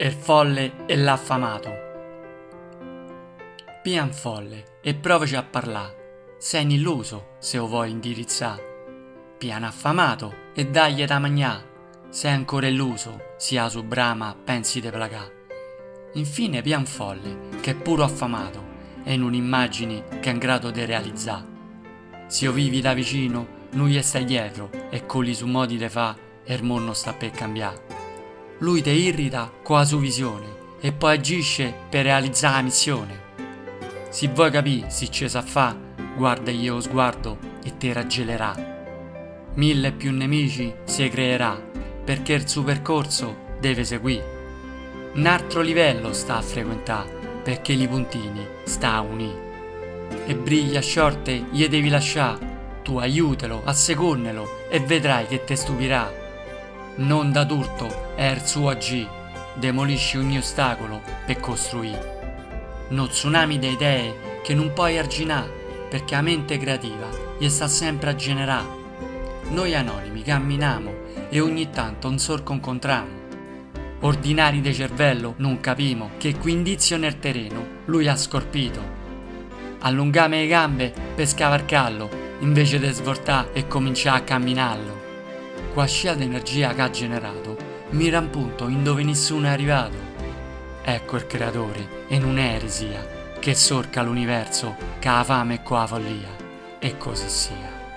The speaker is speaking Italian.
il folle e l'affamato. Pian folle e provaci a parlare, sei un illuso se lo vuoi indirizzare. Pian affamato e dagli da magnà, sei ancora illuso, sia su brama pensi de placà. Infine pian folle, che è puro affamato, e in un'immagine che è in grado di realizzare. Se io vivi da vicino, lui e stai dietro, e colli su modi de fa, e il mondo sta per cambiare. Lui te irrita con la sua visione e poi agisce per realizzare la missione. Se vuoi capire se ce sa fa, guarda io lo sguardo e te raggelerà. Mille più nemici si creerà perché il suo percorso deve seguire. Un altro livello sta a frequentare perché i puntini sta a unire. E briglia sciorte gli devi lasciare, tu aiutalo, asseconnelo e vedrai che te stupirà non da d'urto è il suo agì, demolisci ogni ostacolo per costruire. No tsunami di idee che non puoi arginare, perché la mente creativa gli sta sempre a generare. Noi anonimi camminiamo e ogni tanto un sorco incontriamo. Ordinari di cervello non capimo che qui indizio nel terreno lui ha scorpito. Allungame le gambe per scavarcarlo invece di svoltare e cominciare a camminarlo qua scia d'energia che ha generato mira un punto in dove nessuno è arrivato. Ecco il creatore, e non è eresia, che sorca l'universo, che ha fame e qua follia. E così sia.